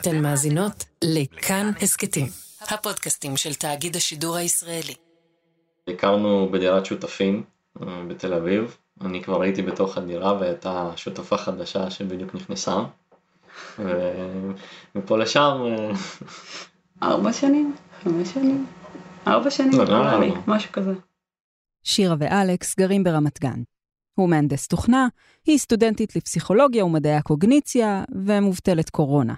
אתן מאזינות לכאן הסכתים, הפודקאסטים של תאגיד השידור הישראלי. הכרנו בדירת שותפים אה, בתל אביב, אני כבר הייתי בתוך הדירה והייתה שותפה חדשה שבדיוק נכנסה. ומפה לשם... אה, ארבע שנים? חמש שנים? ארבע שנים, לא, לא, נראה לי, משהו כזה. שירה ואלכס גרים ברמת גן. הוא מהנדס תוכנה, היא סטודנטית לפסיכולוגיה ומדעי הקוגניציה, ומובטלת קורונה.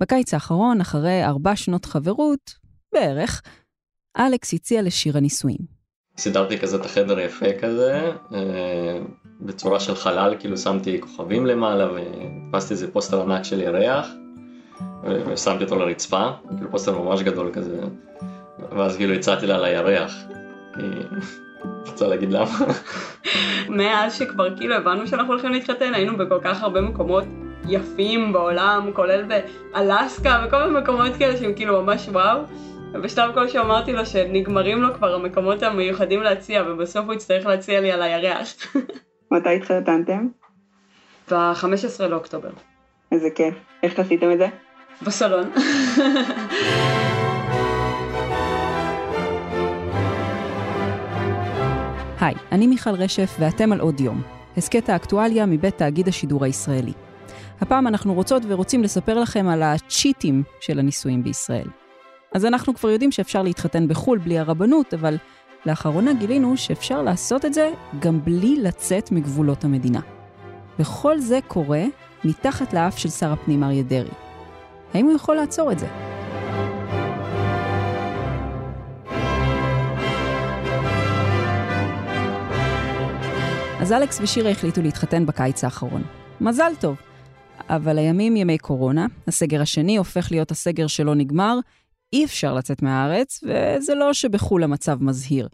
בקיץ האחרון, אחרי ארבע שנות חברות, בערך, אלכס הציע לשירה נישואים. סידרתי כזה את החדר יפה כזה, אה, בצורה של חלל, כאילו שמתי כוכבים למעלה והדפסתי איזה פוסטר ענק של ירח, ושמתי אותו לרצפה, כאילו פוסטר ממש גדול כזה, ואז כאילו הצעתי לה על הירח. רוצה להגיד למה? מאז שכבר כאילו הבנו שאנחנו הולכים להתחתן, היינו בכל כך הרבה מקומות יפים בעולם, כולל באלסקה וכל מיני מקומות כאלה שהם כאילו ממש וואו. ובשלב כלשהו אמרתי לו שנגמרים לו כבר המקומות המיוחדים להציע, ובסוף הוא יצטרך להציע לי על הירח. מתי התחתנתם? ב-15 לאוקטובר. איזה כיף. איך עשיתם את זה? בסלון. היי, אני מיכל רשף ואתם על עוד יום, הסכת האקטואליה מבית תאגיד השידור הישראלי. הפעם אנחנו רוצות ורוצים לספר לכם על הצ'יטים של הנישואים בישראל. אז אנחנו כבר יודעים שאפשר להתחתן בחו"ל בלי הרבנות, אבל לאחרונה גילינו שאפשר לעשות את זה גם בלי לצאת מגבולות המדינה. וכל זה קורה מתחת לאף של שר הפנים אריה דרעי. האם הוא יכול לעצור את זה? אז אלכס ושירה החליטו להתחתן בקיץ האחרון. מזל טוב. אבל הימים ימי קורונה, הסגר השני הופך להיות הסגר שלא נגמר, אי אפשר לצאת מהארץ, וזה לא שבחו"ל המצב מזהיר.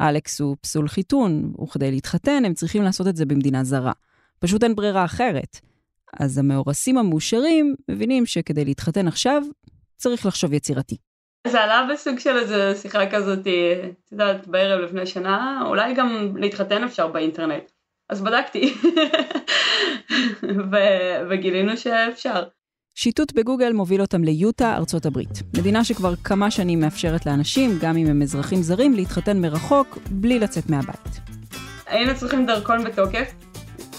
אלכס הוא פסול חיתון, וכדי להתחתן הם צריכים לעשות את זה במדינה זרה. פשוט אין ברירה אחרת. אז המאורסים המאושרים מבינים שכדי להתחתן עכשיו, צריך לחשוב יצירתי. זה עלה בסוג של איזה שיחה כזאת, את יודעת, בערב לפני שנה, אולי גם להתחתן אפשר באינטרנט. אז בדקתי, ו- וגילינו שאפשר. שיטוט בגוגל מוביל אותם ליוטה, ארצות הברית. מדינה שכבר כמה שנים מאפשרת לאנשים, גם אם הם אזרחים זרים, להתחתן מרחוק, בלי לצאת מהבית. היינו צריכים דרכון בתוקף,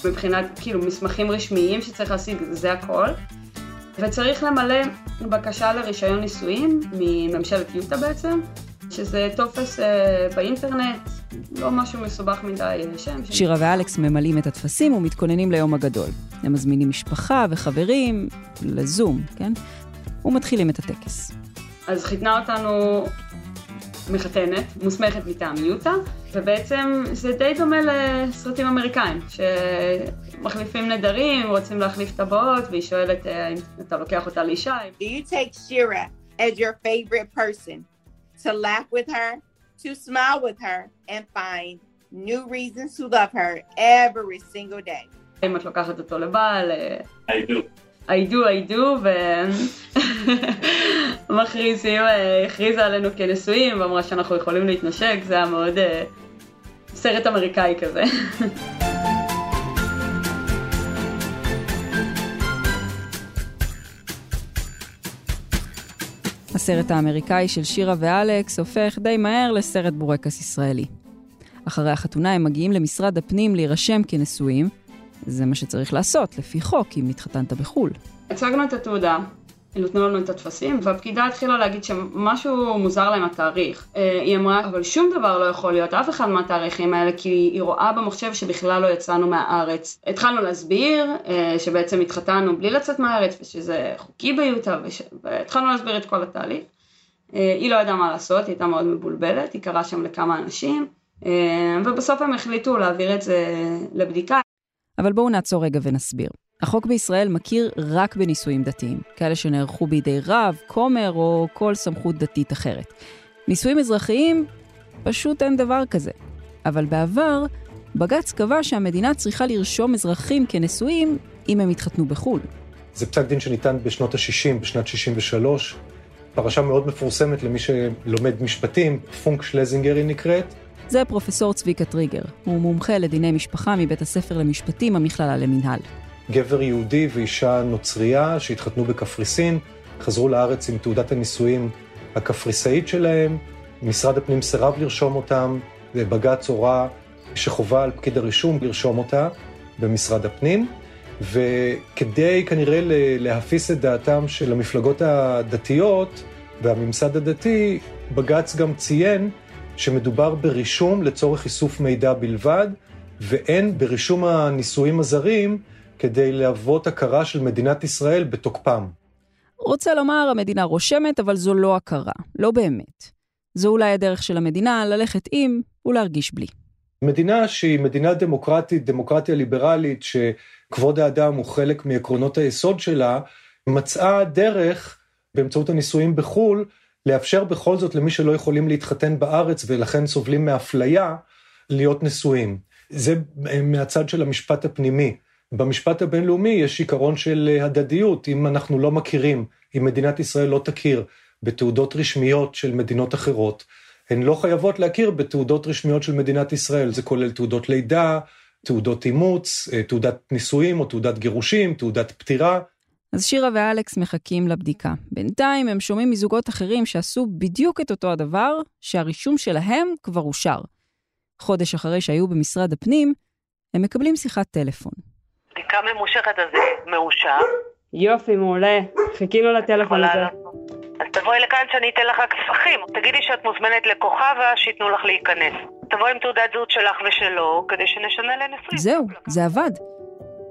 מבחינת כאילו מסמכים רשמיים שצריך להשיג, זה הכל. וצריך למלא בקשה לרישיון נישואים מממשלת יוטה בעצם, שזה טופס אה, באינטרנט, לא משהו מסובך מדי, שם. שירה ואלכס ממלאים את הטפסים ומתכוננים ליום הגדול. הם מזמינים משפחה וחברים לזום, כן? ומתחילים את הטקס. אז חיתנה אותנו מחתנת, מוסמכת מטעם יוטה, ובעצם זה די דומה לסרטים אמריקאים, שמחליפים נדרים, רוצים להחליף טבעות, והיא שואלת אה, אם אתה לוקח אותה לאישה. Do you take Shira as your favorite person to laugh with her, to smile with her, and find new reasons to love her every single day? אם את לוקחת אותו לבעל... אה, I do. I do, I do, ומכריזים, אה, הכריזה עלינו כנשואים ואמרה שאנחנו יכולים להתנשק, זה היה מאוד uh, סרט אמריקאי כזה. הסרט האמריקאי של שירה ואלכס הופך די מהר לסרט בורקס ישראלי. אחרי החתונה הם מגיעים למשרד הפנים להירשם כנשואים, זה מה שצריך לעשות, לפי חוק, אם התחתנת בחו"ל. הצגנו את התעודה, נתנו לנו את הטפסים, והפקידה התחילה להגיד שמשהו מוזר להם התאריך. אה, היא אמרה, אבל שום דבר לא יכול להיות, אף אחד מהתאריכים האלה, כי היא רואה במחשב שבכלל לא יצאנו מהארץ. התחלנו להסביר אה, שבעצם התחתנו בלי לצאת מהארץ, ושזה חוקי ביוטה, וש... והתחלנו להסביר את כל התהליך. אה, היא לא ידעה מה לעשות, היא הייתה מאוד מבולבלת, היא קראה שם לכמה אנשים, ובסוף הם החליטו להעביר את זה לבדיקה. אבל בואו נעצור רגע ונסביר. החוק בישראל מכיר רק בנישואים דתיים, כאלה שנערכו בידי רב, כומר או כל סמכות דתית אחרת. נישואים אזרחיים, פשוט אין דבר כזה. אבל בעבר, בג"ץ קבע שהמדינה צריכה לרשום אזרחים כנשואים אם הם התחתנו בחו"ל. זה פסק דין שניתן בשנות ה-60, בשנת 63. פרשה מאוד מפורסמת למי שלומד משפטים, פונק שלזינגר היא נקראת. זה פרופסור צביקה טריגר. הוא מומחה לדיני משפחה מבית הספר למשפטים, המכללה למינהל. גבר יהודי ואישה נוצרייה שהתחתנו בקפריסין, חזרו לארץ עם תעודת הנישואים הקפריסאית שלהם, משרד הפנים סירב לרשום אותם, ובג"ץ הורה שחובה על פקיד הרישום לרשום אותה במשרד הפנים, וכדי כנראה להפיס את דעתם של המפלגות הדתיות והממסד הדתי, בג"ץ גם ציין שמדובר ברישום לצורך איסוף מידע בלבד, ואין ברישום הנישואים הזרים כדי להוות הכרה של מדינת ישראל בתוקפם. רוצה לומר, המדינה רושמת, אבל זו לא הכרה, לא באמת. זו אולי הדרך של המדינה ללכת עם ולהרגיש בלי. מדינה שהיא מדינה דמוקרטית, דמוקרטיה ליברלית, שכבוד האדם הוא חלק מעקרונות היסוד שלה, מצאה דרך באמצעות הנישואים בחו"ל, לאפשר בכל זאת למי שלא יכולים להתחתן בארץ ולכן סובלים מאפליה, להיות נשואים. זה מהצד של המשפט הפנימי. במשפט הבינלאומי יש עיקרון של הדדיות, אם אנחנו לא מכירים, אם מדינת ישראל לא תכיר בתעודות רשמיות של מדינות אחרות, הן לא חייבות להכיר בתעודות רשמיות של מדינת ישראל, זה כולל תעודות לידה, תעודות אימוץ, אה, תעודת נישואים או תעודת גירושים, תעודת פטירה. אז שירה ואלכס מחכים לבדיקה. בינתיים הם שומעים מזוגות אחרים שעשו בדיוק את אותו הדבר, שהרישום שלהם כבר אושר. חודש אחרי שהיו במשרד הפנים, הם מקבלים שיחת טלפון. בדיקה ממושכת אז זה מאושר. יופי, מעולה. חיכינו לטלפון הזה. אז תבואי לכאן שאני אתן לך כספים. תגידי שאת מוזמנת לכוכבה, שייתנו לך להיכנס. תבואי עם תעודת זהות שלך ושלו, כדי שנשנה לנשואים. זהו, זה עבד.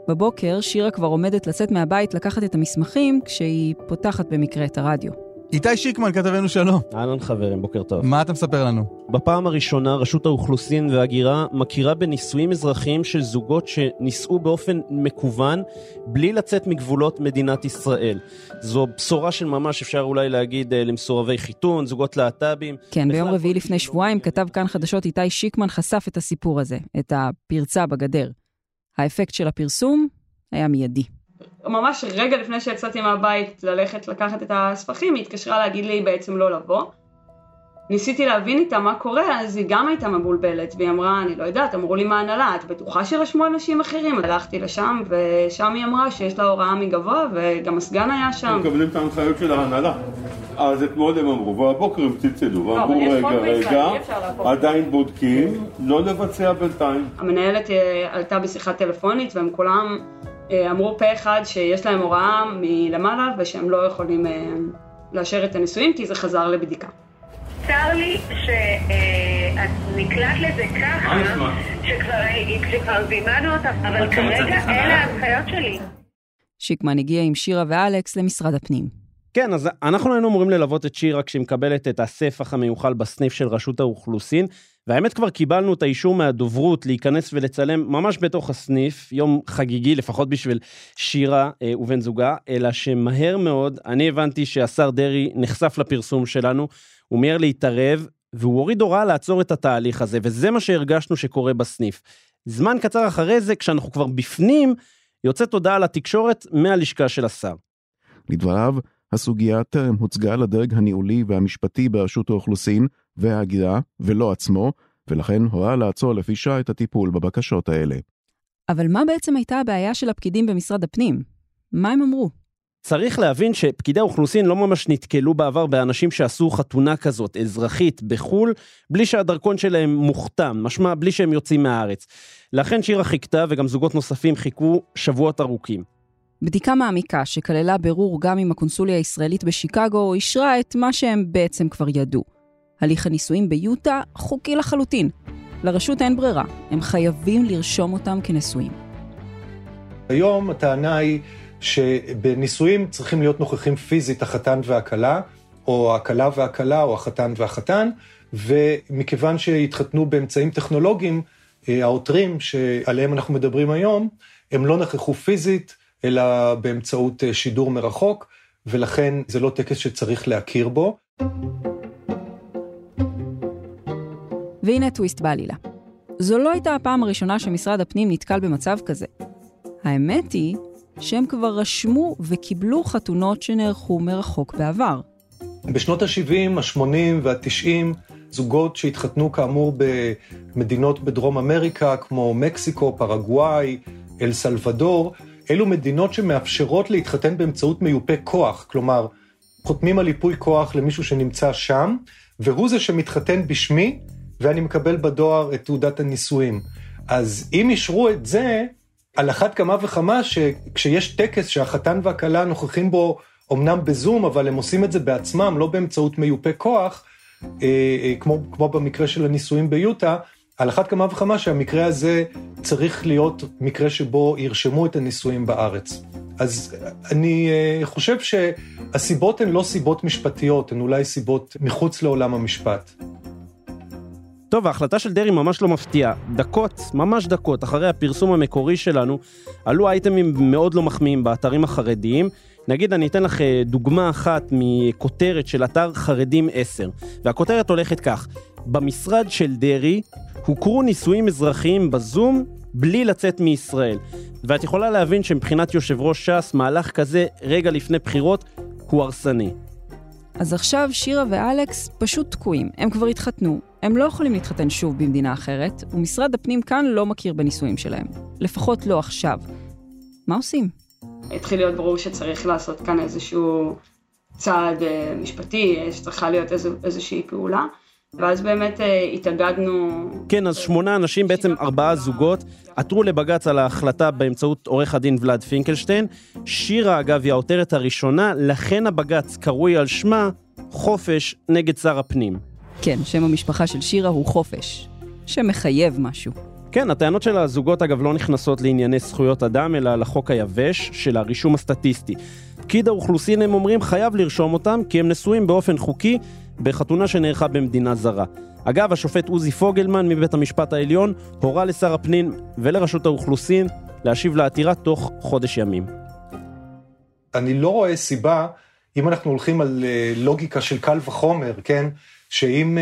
בבוקר שירה כבר עומדת לצאת מהבית לקחת את המסמכים, כשהיא פותחת במקרה את הרדיו. איתי שיקמן, כתבנו שלום. אהלן חברים, בוקר טוב. מה אתה מספר לנו? בפעם הראשונה רשות האוכלוסין וההגירה מכירה בנישואים אזרחיים של זוגות שנישאו באופן מקוון, בלי לצאת מגבולות מדינת ישראל. זו בשורה של ממש, אפשר אולי להגיד, אה, למסורבי חיתון, זוגות להט"בים. כן, ביום רביעי לפני שבועיים כתב כאן חדשות איתי שיקמן חשף את הסיפור הזה, את הפרצה בגדר. האפקט של הפרסום היה מיידי. ממש רגע לפני שיצאתי מהבית ללכת לקחת את הספחים, היא התקשרה להגיד לי בעצם לא לבוא. ניסיתי להבין איתה מה קורה, אז היא גם הייתה מבולבלת, והיא אמרה, אני לא יודעת, אמרו לי מהנהלה, את בטוחה שרשמו אנשים אחרים? הלכתי לשם, ושם היא אמרה שיש לה הוראה מגבוה, וגם הסגן היה שם. הם מקבלים את ההנחיות של ההנהלה. אז אתמול הם אמרו, והבוקר הם צלצלו, ואמרו, רגע, רגע, עדיין בודקים, לא לבצע בינתיים. המנהלת אה, עלתה בשיחה טלפונית, והם כולם אמרו פה אחד שיש להם הוראה מלמעלה ושהם לא יכולים אה, לאשר את הנישואים כי זה חזר לבדיקה. צר לי שאת נקלט לזה ככה, שכבר זימנו אותך, אבל כרגע אלה ההנחיות שלי. שיקמן הגיע עם שירה ואלכס למשרד הפנים. כן, אז אנחנו היינו אמורים ללוות את שירה כשהיא מקבלת את הספח המיוחל בסניף של רשות האוכלוסין, והאמת כבר קיבלנו את האישור מהדוברות להיכנס ולצלם ממש בתוך הסניף, יום חגיגי לפחות בשביל שירה אה, ובן זוגה, אלא שמהר מאוד אני הבנתי שהשר דרעי נחשף לפרסום שלנו, הוא מיהר להתערב, והוא הוריד הוראה לעצור את התהליך הזה, וזה מה שהרגשנו שקורה בסניף. זמן קצר אחרי זה, כשאנחנו כבר בפנים, יוצאת הודעה לתקשורת מהלשכה של השר. לדבריו, הסוגיה טרם הוצגה לדרג הניהולי והמשפטי ברשות האוכלוסין וההגירה, ולא עצמו, ולכן הורה לעצור לפי שעה את הטיפול בבקשות האלה. אבל מה בעצם הייתה הבעיה של הפקידים במשרד הפנים? מה הם אמרו? צריך להבין שפקידי האוכלוסין לא ממש נתקלו בעבר באנשים שעשו חתונה כזאת, אזרחית, בחו"ל, בלי שהדרכון שלהם מוכתם, משמע בלי שהם יוצאים מהארץ. לכן שירה חיכתה וגם זוגות נוספים חיכו שבועות ארוכים. בדיקה מעמיקה שכללה בירור גם עם הקונסוליה הישראלית בשיקגו, אישרה את מה שהם בעצם כבר ידעו. הליך הנישואים ביוטה חוקי לחלוטין. לרשות אין ברירה, הם חייבים לרשום אותם כנשואים. היום הטענה היא שבנישואים צריכים להיות נוכחים פיזית החתן והכלה, או הכלה והכלה, או החתן והחתן, ומכיוון שהתחתנו באמצעים טכנולוגיים, אה, העותרים שעליהם אנחנו מדברים היום, הם לא נכחו פיזית, אלא באמצעות אה, שידור מרחוק, ולכן זה לא טקס שצריך להכיר בו. והנה טוויסט בעלילה. זו לא הייתה הפעם הראשונה שמשרד הפנים נתקל במצב כזה. האמת היא שהם כבר רשמו וקיבלו חתונות שנערכו מרחוק בעבר. בשנות ה-70, ה-80 וה-90, זוגות שהתחתנו כאמור במדינות בדרום אמריקה, כמו מקסיקו, פרגוואי, אל סלבדור, אלו מדינות שמאפשרות להתחתן באמצעות מיופה כוח, כלומר, חותמים על ייפוי כוח למישהו שנמצא שם, והוא זה שמתחתן בשמי, ואני מקבל בדואר את תעודת הנישואים. אז אם אישרו את זה, על אחת כמה וכמה שכשיש טקס שהחתן והכלה נוכחים בו אמנם בזום, אבל הם עושים את זה בעצמם, לא באמצעות מיופה כוח, אה, אה, כמו, כמו במקרה של הנישואים ביוטה, על אחת כמה וכמה שהמקרה הזה צריך להיות מקרה שבו ירשמו את הנישואים בארץ. אז אני אה, חושב שהסיבות הן לא סיבות משפטיות, הן אולי סיבות מחוץ לעולם המשפט. טוב, ההחלטה של דרעי ממש לא מפתיעה. דקות, ממש דקות, אחרי הפרסום המקורי שלנו, עלו אייטמים מאוד לא מחמיאים באתרים החרדיים. נגיד, אני אתן לך אה, דוגמה אחת מכותרת של אתר חרדים 10, והכותרת הולכת כך: במשרד של דרעי הוכרו נישואים אזרחיים בזום בלי לצאת מישראל. ואת יכולה להבין שמבחינת יושב ראש ש"ס, מהלך כזה רגע לפני בחירות הוא הרסני. אז עכשיו שירה ואלכס פשוט תקועים. הם כבר התחתנו, הם לא יכולים להתחתן שוב במדינה אחרת, ומשרד הפנים כאן לא מכיר בנישואים שלהם. לפחות לא עכשיו. מה עושים? התחיל להיות ברור שצריך לעשות כאן איזשהו צעד אה, משפטי, שצריכה להיות איזו, איזושהי פעולה. ואז באמת אה, התאגדנו... כן, אז שמונה אנשים, בעצם ארבעה זוגות, עתרו לבג"ץ על ההחלטה באמצעות עורך הדין ולאד פינקלשטיין. שירה, אגב, היא העותרת הראשונה, לכן הבג"ץ קרוי על שמה חופש נגד שר הפנים. כן, שם המשפחה של שירה הוא חופש, שמחייב משהו. כן, הטענות של הזוגות אגב לא נכנסות לענייני זכויות אדם, אלא לחוק היבש של הרישום הסטטיסטי. פקיד האוכלוסין, הם אומרים, חייב לרשום אותם, כי הם נשואים באופן חוקי בחתונה שנערכה במדינה זרה. אגב, השופט עוזי פוגלמן מבית המשפט העליון הורה לשר הפנים ולרשות האוכלוסין להשיב לעתירה תוך חודש ימים. אני לא רואה סיבה, אם אנחנו הולכים על אה, לוגיקה של קל וחומר, כן, שאם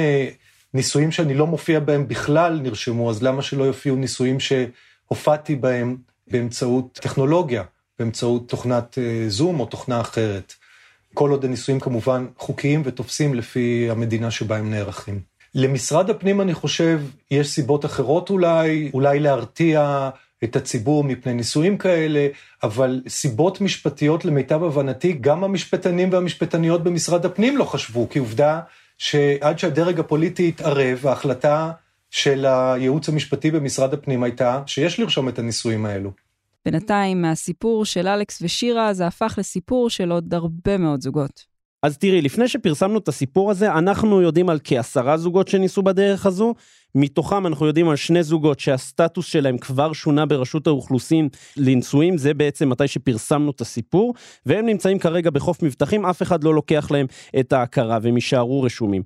אה, נישואים שאני לא מופיע בהם בכלל נרשמו, אז למה שלא יופיעו נישואים שהופעתי בהם באמצעות טכנולוגיה, באמצעות תוכנת אה, זום או תוכנה אחרת? כל עוד הנישואים כמובן חוקיים ותופסים לפי המדינה שבה הם נערכים. למשרד הפנים, אני חושב, יש סיבות אחרות אולי, אולי להרתיע את הציבור מפני נישואים כאלה, אבל סיבות משפטיות למיטב הבנתי, גם המשפטנים והמשפטניות במשרד הפנים לא חשבו, כי עובדה שעד שהדרג הפוליטי התערב, ההחלטה של הייעוץ המשפטי במשרד הפנים הייתה שיש לרשום את הנישואים האלו. בינתיים, מהסיפור של אלכס ושירה, זה הפך לסיפור של עוד הרבה מאוד זוגות. אז תראי, לפני שפרסמנו את הסיפור הזה, אנחנו יודעים על כעשרה זוגות שניסו בדרך הזו. מתוכם אנחנו יודעים על שני זוגות שהסטטוס שלהם כבר שונה ברשות האוכלוסין לנישואים, זה בעצם מתי שפרסמנו את הסיפור, והם נמצאים כרגע בחוף מבטחים, אף אחד לא לוקח להם את ההכרה והם יישארו רשומים.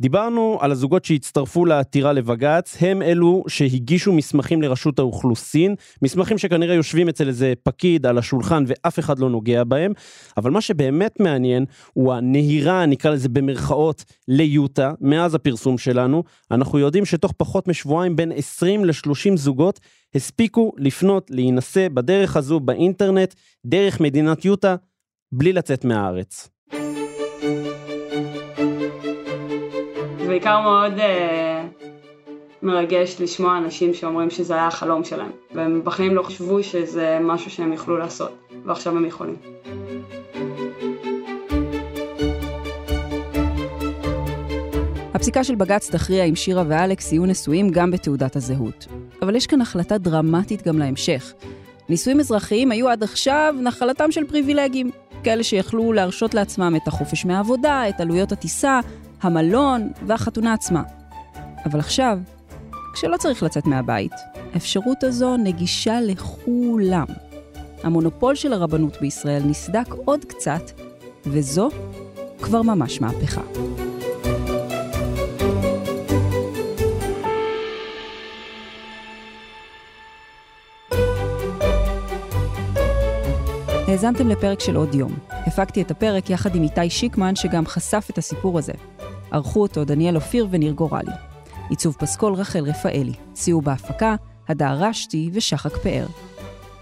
דיברנו על הזוגות שהצטרפו לעתירה לבג"ץ, הם אלו שהגישו מסמכים לרשות האוכלוסין, מסמכים שכנראה יושבים אצל איזה פקיד על השולחן ואף אחד לא נוגע בהם, אבל מה שבאמת מעניין הוא הנהירה, נקרא לזה במרכאות, ליוטה, מאז הפרסום שלנו. אנחנו יודעים שתוך פחות משבועיים בין 20 ל-30 זוגות הספיקו לפנות להינשא בדרך הזו באינטרנט, דרך מדינת יוטה, בלי לצאת מהארץ. בעיקר מאוד אה, מרגש לשמוע אנשים שאומרים שזה היה החלום שלהם, והם בחיים לא חשבו שזה משהו שהם יוכלו לעשות, ועכשיו הם יכולים. הפסיקה של בג"ץ תכריע אם שירה ואלכס יהיו נשואים גם בתעודת הזהות. אבל יש כאן החלטה דרמטית גם להמשך. נישואים אזרחיים היו עד עכשיו נחלתם של פריבילגים, כאלה שיכלו להרשות לעצמם את החופש מהעבודה, את עלויות הטיסה, המלון והחתונה עצמה. אבל עכשיו, כשלא צריך לצאת מהבית, האפשרות הזו נגישה לכולם. המונופול של הרבנות בישראל נסדק עוד קצת, וזו כבר ממש מהפכה. האזנתם לפרק של עוד יום. הפקתי את הפרק יחד עם איתי שיקמן, שגם חשף את הסיפור הזה. ערכו אותו דניאל אופיר וניר גורלי. עיצוב פסקול רחל רפאלי. ציור בהפקה, הדר רשתי ושחק פאר.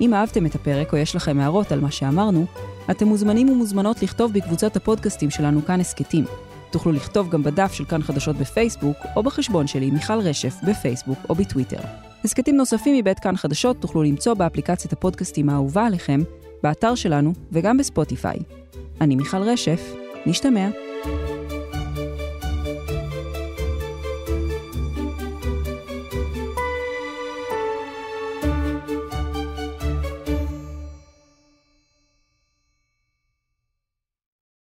אם אהבתם את הפרק או יש לכם הערות על מה שאמרנו, אתם מוזמנים ומוזמנות לכתוב בקבוצת הפודקאסטים שלנו כאן הסכתים. תוכלו לכתוב גם בדף של כאן חדשות בפייסבוק, או בחשבון שלי, מיכל רשף, בפייסבוק או בטוויטר. הסכתים נוספים מבית כאן חדשות תוכלו למצוא באפליקציית הפודקאסטים האהובה עליכם, באתר שלנו וגם בספוטיפיי. אני מיכל רשף, נשתמע.